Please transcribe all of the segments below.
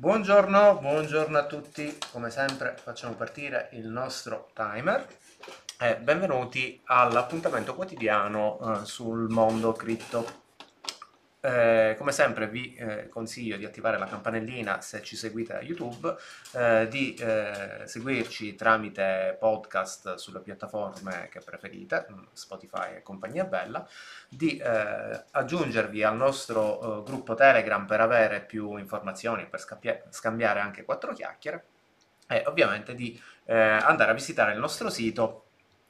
Buongiorno, buongiorno a tutti, come sempre facciamo partire il nostro timer e benvenuti all'appuntamento quotidiano eh, sul mondo cripto. Eh, come sempre vi eh, consiglio di attivare la campanellina se ci seguite da YouTube, eh, di eh, seguirci tramite podcast sulle piattaforme che preferite, mm, Spotify e compagnia bella, di eh, aggiungervi al nostro gruppo Telegram per avere più informazioni, per scambiare anche quattro chiacchiere e ovviamente di andare a visitare il nostro sito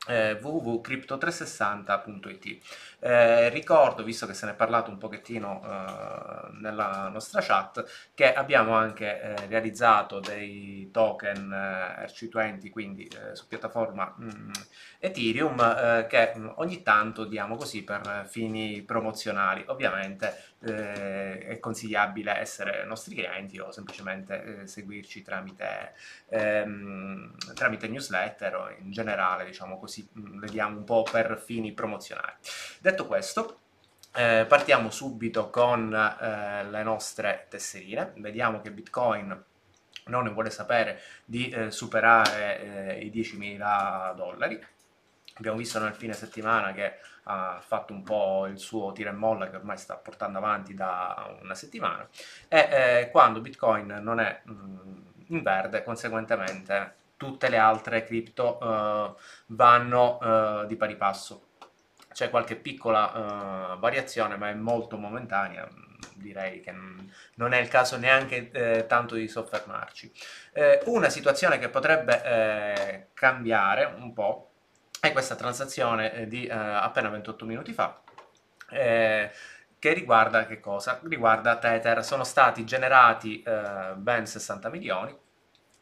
eh, www.crypto360.it. Eh, ricordo, visto che se ne è parlato un pochettino eh, nella nostra chat, che abbiamo anche eh, realizzato dei token eh, RC20, quindi eh, su piattaforma mh, mm, Ethereum, che mh, mm, ogni tanto diamo così per fini promozionali. Ovviamente è consigliabile essere nostri clienti o semplicemente seguirci tramite, ehm, tramite newsletter o in generale, diciamo così mm, vediamo un po' per fini promozionali. Detto questo, eh, partiamo subito con eh, le nostre tesserine, vediamo che Bitcoin non ne vuole sapere di eh, superare eh, i 10.000 dollari. Abbiamo visto nel fine settimana che ha fatto un po' il suo tira e molla che ormai sta portando avanti da una settimana e eh, quando Bitcoin non è mh, mm, in verde, conseguentemente tutte le altre cripto uh, vanno uh, di pari passo. C'è qualche piccola uh, variazione, ma è molto momentanea. Direi che non è il caso neanche eh, tanto di soffermarci. Eh, una situazione che potrebbe eh, cambiare un po' è questa transazione di appena 28 minuti fa che riguarda che cosa? Riguarda Tether. Sono stati generati eh, ben 60 milioni,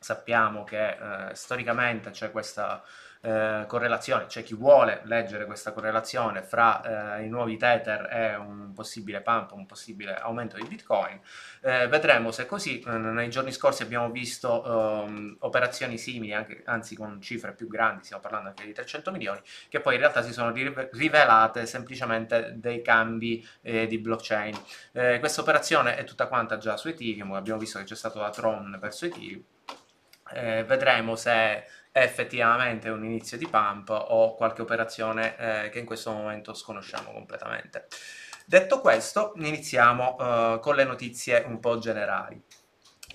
sappiamo che eh, storicamente c'è questa eh, correlazione, c'è chi vuole leggere questa correlazione fra eh, i nuovi Tether e un possibile pump, un possibile aumento di Bitcoin. Eh, vedremo se è così. Eh, nei giorni scorsi abbiamo visto ehm, operazioni simili, anche, anzi con cifre più grandi, stiamo parlando anche di 300 milioni, che poi in realtà si sono rivelate semplicemente dei cambi eh, di blockchain. questa operazione è tutta quanta già su Ethereum, abbiamo visto che c'è stato la Tron verso Ethereum eh, vedremo se è effettivamente un inizio di pump o qualche operazione eh, che in questo momento sconosciamo completamente. Detto questo, iniziamo eh, con le notizie un po' generali.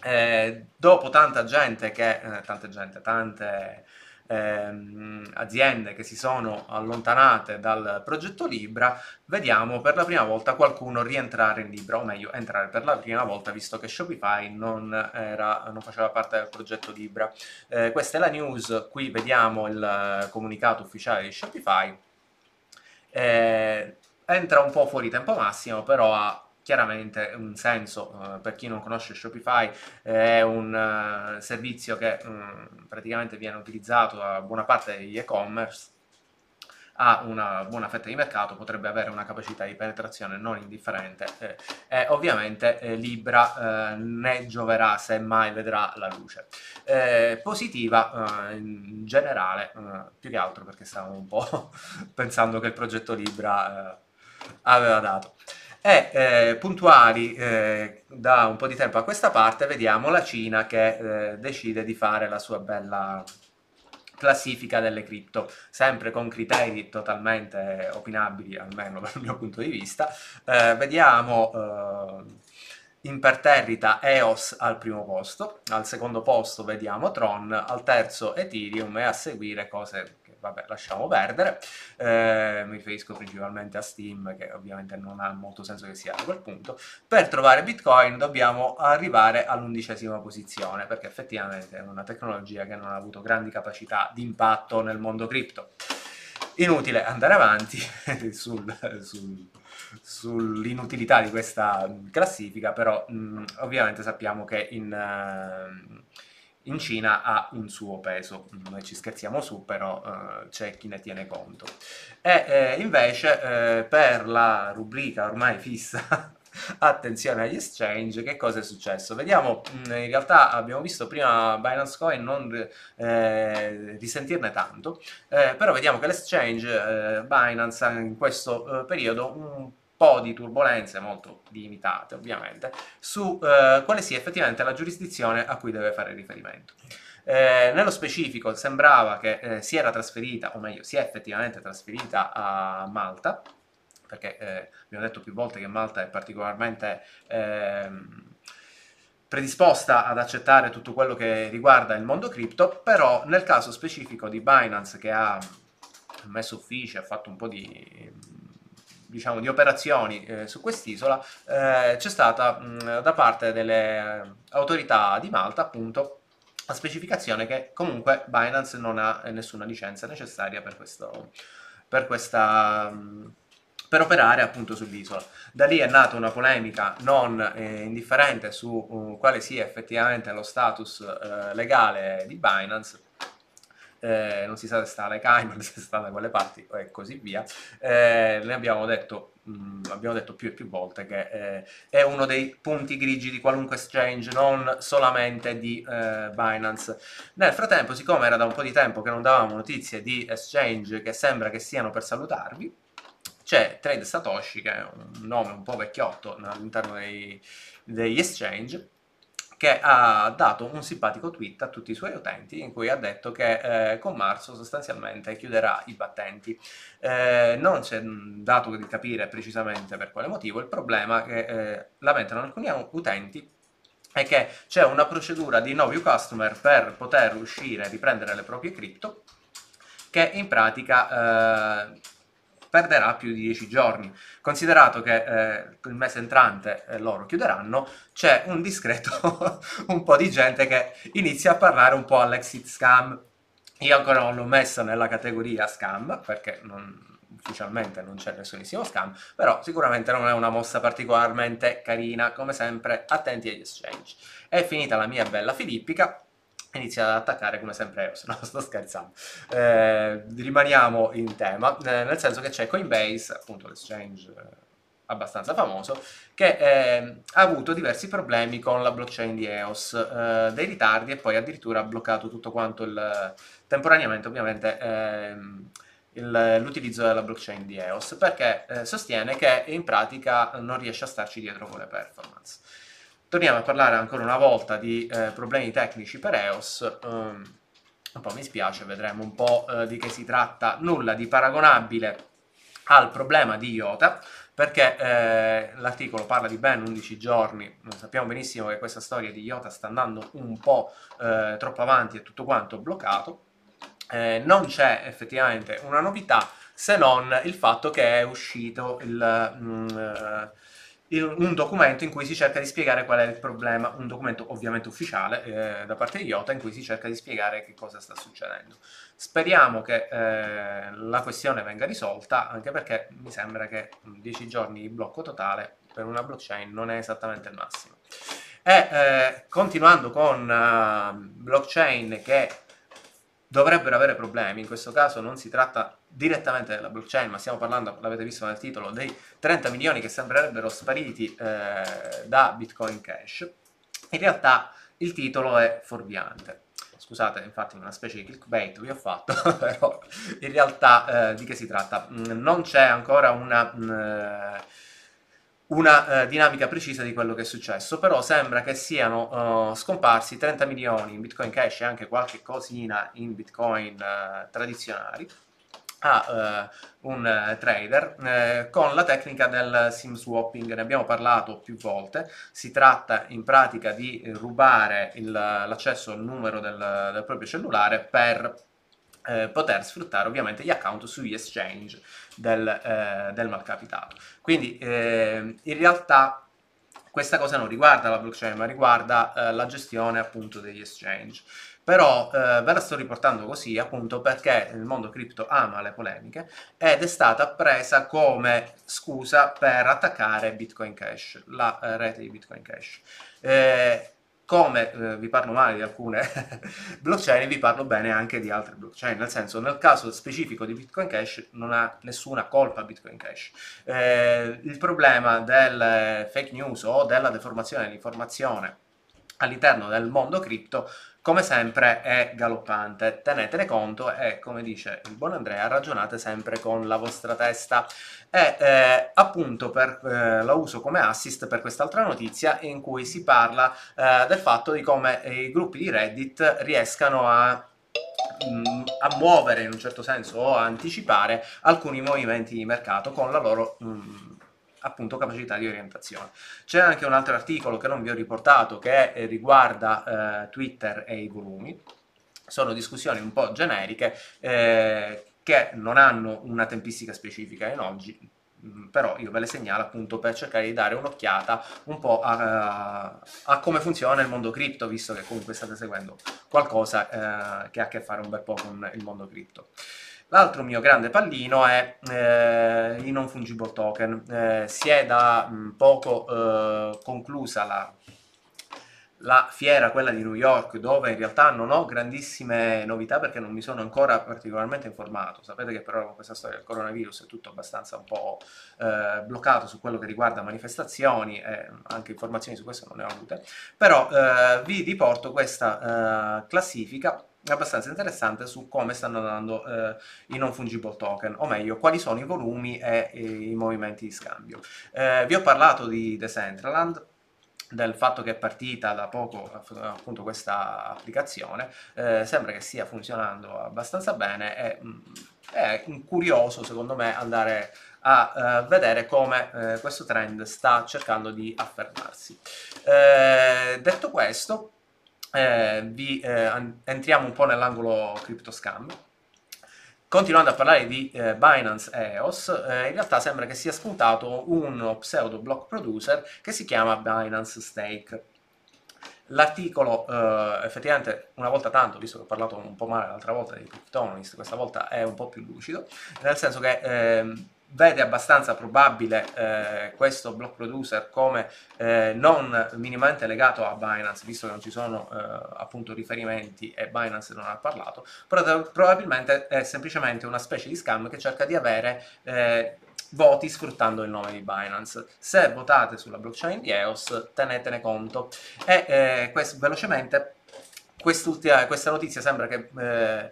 Eh, dopo tanta gente che, eh, tante gente, tante ehm, aziende che si sono allontanate dal progetto Libra, vediamo per la prima volta qualcuno rientrare in Libra, o meglio entrare per la prima volta visto che Shopify non, era, non faceva parte del progetto Libra. Eh, questa è la news, qui vediamo il comunicato ufficiale di Shopify. Eh, entra un po' fuori tempo massimo, però ha chiaramente un senso, uh, per chi non conosce Shopify è un uh, servizio che um, praticamente viene utilizzato da buona parte degli e-commerce ha una buona fetta di mercato, potrebbe avere una capacità di penetrazione non indifferente eh, e ovviamente eh, Libra eh, ne gioverà se mai vedrà la luce. Eh, positiva eh, in generale, più che altro perché stavo un po' pensando che il progetto Libra aveva dato. E eh, puntuali eh, da un po' di tempo a questa parte vediamo la Cina che eh, decide di fare la sua bella classifica delle cripto, sempre con criteri totalmente opinabili, almeno dal mio punto di vista. Eh, vediamo eh, imperterrita EOS al primo posto, al secondo posto vediamo Tron, al terzo Ethereum e a seguire cose vabbè, lasciamo perdere. Eh, mi riferisco principalmente a Steam, che ovviamente non ha molto senso che sia a quel punto. Per trovare Bitcoin dobbiamo arrivare all'undicesima posizione, perché effettivamente è una tecnologia che non ha avuto grandi capacità di impatto nel mondo cripto. Inutile andare avanti sul, sul, sull'inutilità di questa classifica, però mh, ovviamente sappiamo che in... Uh, in Cina ha un suo peso. Noi ci scherziamo su, però uh, c'è chi ne tiene conto. E eh, invece eh, per la rubrica ormai fissa, attenzione agli exchange, che cosa è successo? Vediamo, in realtà abbiamo visto prima Binance Coin non eh, risentirne tanto, eh, però vediamo che l'exchange eh, Binance in questo periodo un po' di turbulenze, molto limitate ovviamente, su eh, quale sia effettivamente la giurisdizione a cui deve fare riferimento. Eh, nello specifico sembrava che eh, si era trasferita, o meglio, si è effettivamente trasferita a Malta, perché eh, abbiamo detto più volte che Malta è particolarmente ehm, predisposta ad accettare tutto quello che riguarda il mondo cripto, però nel caso specifico di Binance che ha messo ufficio, ha fatto un po' di, diciamo, di operazioni eh, su quest'isola, eh, c'è stata mh, da parte delle autorità di Malta appunto la specificazione che comunque Binance non ha nessuna licenza necessaria per, questo, per questa... Mh, per operare appunto sull'isola. Da lì è nata una polemica non eh, indifferente su uh, quale sia effettivamente lo status eh, legale di Binance, eh, non si sa se sta alle Cayman, se sta da quelle parti e così via. Eh, ne abbiamo detto, mh, mm, abbiamo detto più e più volte che eh, è uno dei punti grigi di qualunque exchange, non solamente di eh, Binance. Nel frattempo, siccome era da un po' di tempo che non davamo notizie di exchange che sembra che siano per salutarvi, c'è Trade Satoshi, che è un nome un po' vecchiotto all'interno degli exchange, che ha dato un simpatico tweet a tutti i suoi utenti in cui ha detto che eh, con marzo sostanzialmente chiuderà i battenti. Eh, non c'è dato di capire precisamente per quale motivo, il problema che eh, lamentano alcuni utenti è che c'è una procedura di no view customer per poter uscire e riprendere le proprie cripto che in pratica eh, perderà più di 10 giorni. Considerato che eh, il mese entrante eh, loro chiuderanno, c'è un discreto un po' di gente che inizia a parlare un po' all'exit scam. Io ancora non l'ho messo nella categoria scam, perché non, ufficialmente non c'è nessunissimo scam, però sicuramente non è una mossa particolarmente carina, come sempre attenti agli exchange. È finita la mia bella filippica, inizia ad attaccare come sempre EOS, no sto scherzando. Eh, rimaniamo in tema, eh, nel senso che c'è Coinbase, appunto l'exchange eh, abbastanza famoso, che eh, ha avuto diversi problemi con la blockchain di EOS, eh, dei ritardi e poi addirittura ha bloccato tutto quanto il, temporaneamente ovviamente ehm, l'utilizzo della blockchain di EOS perché eh, sostiene che in pratica non riesce a starci dietro con le performance. Torniamo a parlare ancora una volta di eh, problemi tecnici per EOS. Um, un po' mi spiace, vedremo un po' eh, di che si tratta. Nulla di paragonabile al problema di IOTA, perché eh, l'articolo parla di ben 11 giorni, sappiamo benissimo che questa storia di IOTA sta andando un po' eh, troppo avanti e tutto quanto bloccato, eh, non c'è effettivamente una novità se non il fatto che è uscito il... Mm, eh, un documento in cui si cerca di spiegare qual è il problema, un documento ovviamente ufficiale eh, da parte di IOTA in cui si cerca di spiegare che cosa sta succedendo. Speriamo che eh, la questione venga risolta, anche perché mi sembra che 10 giorni di blocco totale per una blockchain non è esattamente il massimo. E eh, continuando con uh, blockchain che dovrebbero avere problemi, in questo caso non si tratta direttamente della blockchain, ma stiamo parlando, l'avete visto nel titolo, dei 30 milioni che sembrerebbero spariti eh, da Bitcoin Cash, in realtà il titolo è fuorviante. Scusate, infatti una specie di clickbait vi ho fatto, però in realtà eh, di che si tratta? Mm, non c'è ancora una... Mh, mm, una eh, dinamica precisa di quello che è successo, però sembra che siano uh, scomparsi 30 milioni in Bitcoin Cash e anche qualche cosina in Bitcoin uh, tradizionali a uh, un trader con la tecnica del sim swapping, ne abbiamo parlato più volte, si tratta in pratica di rubare l'accesso al numero del, del proprio cellulare per eh, poter sfruttare ovviamente gli account sugli exchange del, eh, del malcapitato. Quindi eh, in realtà questa cosa non riguarda la blockchain, ma riguarda eh, la gestione appunto degli exchange. Però eh, ve la sto riportando così appunto perché il mondo cripto ama le polemiche ed è stata presa come scusa per attaccare Bitcoin Cash, la eh, rete di Bitcoin Cash. Come eh, vi parlo male di alcune blockchain, vi parlo bene anche di altre blockchain, nel senso nel caso specifico di Bitcoin Cash non ha nessuna colpa Bitcoin Cash. Eh, il problema del fake news o della deformazione dell'informazione all'interno del mondo cripto come sempre è galoppante. Tenetene conto e, come dice il buon Andrea, ragionate sempre con la vostra testa. E eh, appunto per, eh, la uso come assist per quest'altra notizia in cui si parla eh, del fatto di come i gruppi di Reddit riescano a mm, a muovere in un certo senso o a anticipare alcuni movimenti di mercato con la loro mh, mm, appunto capacità di orientazione. C'è anche un altro articolo che non vi ho riportato che eh, riguarda eh, Twitter e i volumi. Sono discussioni un po' generiche eh, che non hanno una tempistica specifica in oggi, mm, però io ve le segnalo appunto per cercare di dare un'occhiata un po' a, a, come funziona il mondo cripto, visto che comunque state seguendo qualcosa eh, che ha a che fare un bel po' con il mondo cripto. L'altro mio grande pallino è eh, i non fungible token. Eh, si è da mh, mm, poco eh, conclusa la, la, fiera, quella di New York, dove in realtà non ho grandissime novità perché non mi sono ancora particolarmente informato. Sapete che però con questa storia del coronavirus è tutto abbastanza un po' eh, bloccato su quello che riguarda manifestazioni e anche informazioni su questo non ne ho avute. Però eh, vi riporto questa eh, classifica abbastanza interessante su come stanno andando eh, i non fungible token, o meglio, quali sono i volumi e, e i movimenti di scambio. Eh, vi ho parlato di Decentraland, del fatto che è partita da poco appunto questa applicazione, eh, sembra che stia funzionando abbastanza bene e mh, mm, è curioso secondo me andare a uh, vedere come uh, questo trend sta cercando di affermarsi. Uh, detto questo, eh, vi eh, entriamo un po' nell'angolo crypto scam. Continuando a parlare di eh, Binance EOS, eh, in realtà sembra che sia spuntato uno pseudo block producer che si chiama Binance Stake. L'articolo eh, effettivamente una volta tanto, visto che ho parlato un po' male l'altra volta di Cryptonomist, questa volta è un po' più lucido, nel senso che ehm, vede abbastanza probabile eh, questo block producer come eh, non minimamente legato a Binance, visto che non ci sono eh, appunto riferimenti e Binance non ha parlato, però probabilmente è semplicemente una specie di scam che cerca di avere eh, voti sfruttando il nome di Binance. Se votate sulla blockchain di EOS, tenetene conto. E eh, questo, velocemente, questa notizia sembra che eh,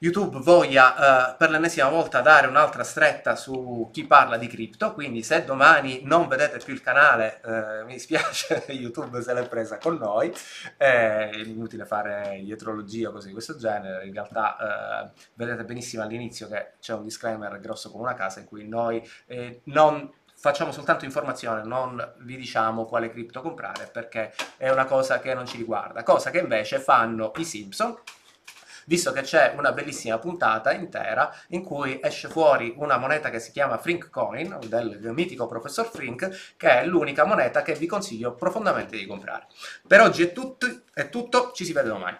YouTube voglia uh, per l'ennesima volta dare un'altra stretta su chi parla di cripto, quindi se domani non vedete più il canale, uh, mi dispiace, YouTube se l'è presa con noi, è inutile fare dietrologia o cose di questo genere, in realtà uh, vedete benissimo all'inizio che c'è un disclaimer grosso come una casa in cui noi eh, non facciamo soltanto informazione, non vi diciamo quale cripto comprare perché è una cosa che non ci riguarda, cosa che invece fanno i Simpson visto che c'è una bellissima puntata intera in cui esce fuori una moneta che si chiama Frink Coin, del mitico professor Frink, che è l'unica moneta che vi consiglio profondamente di comprare. Per oggi è tutto, è tutto ci si vede domani.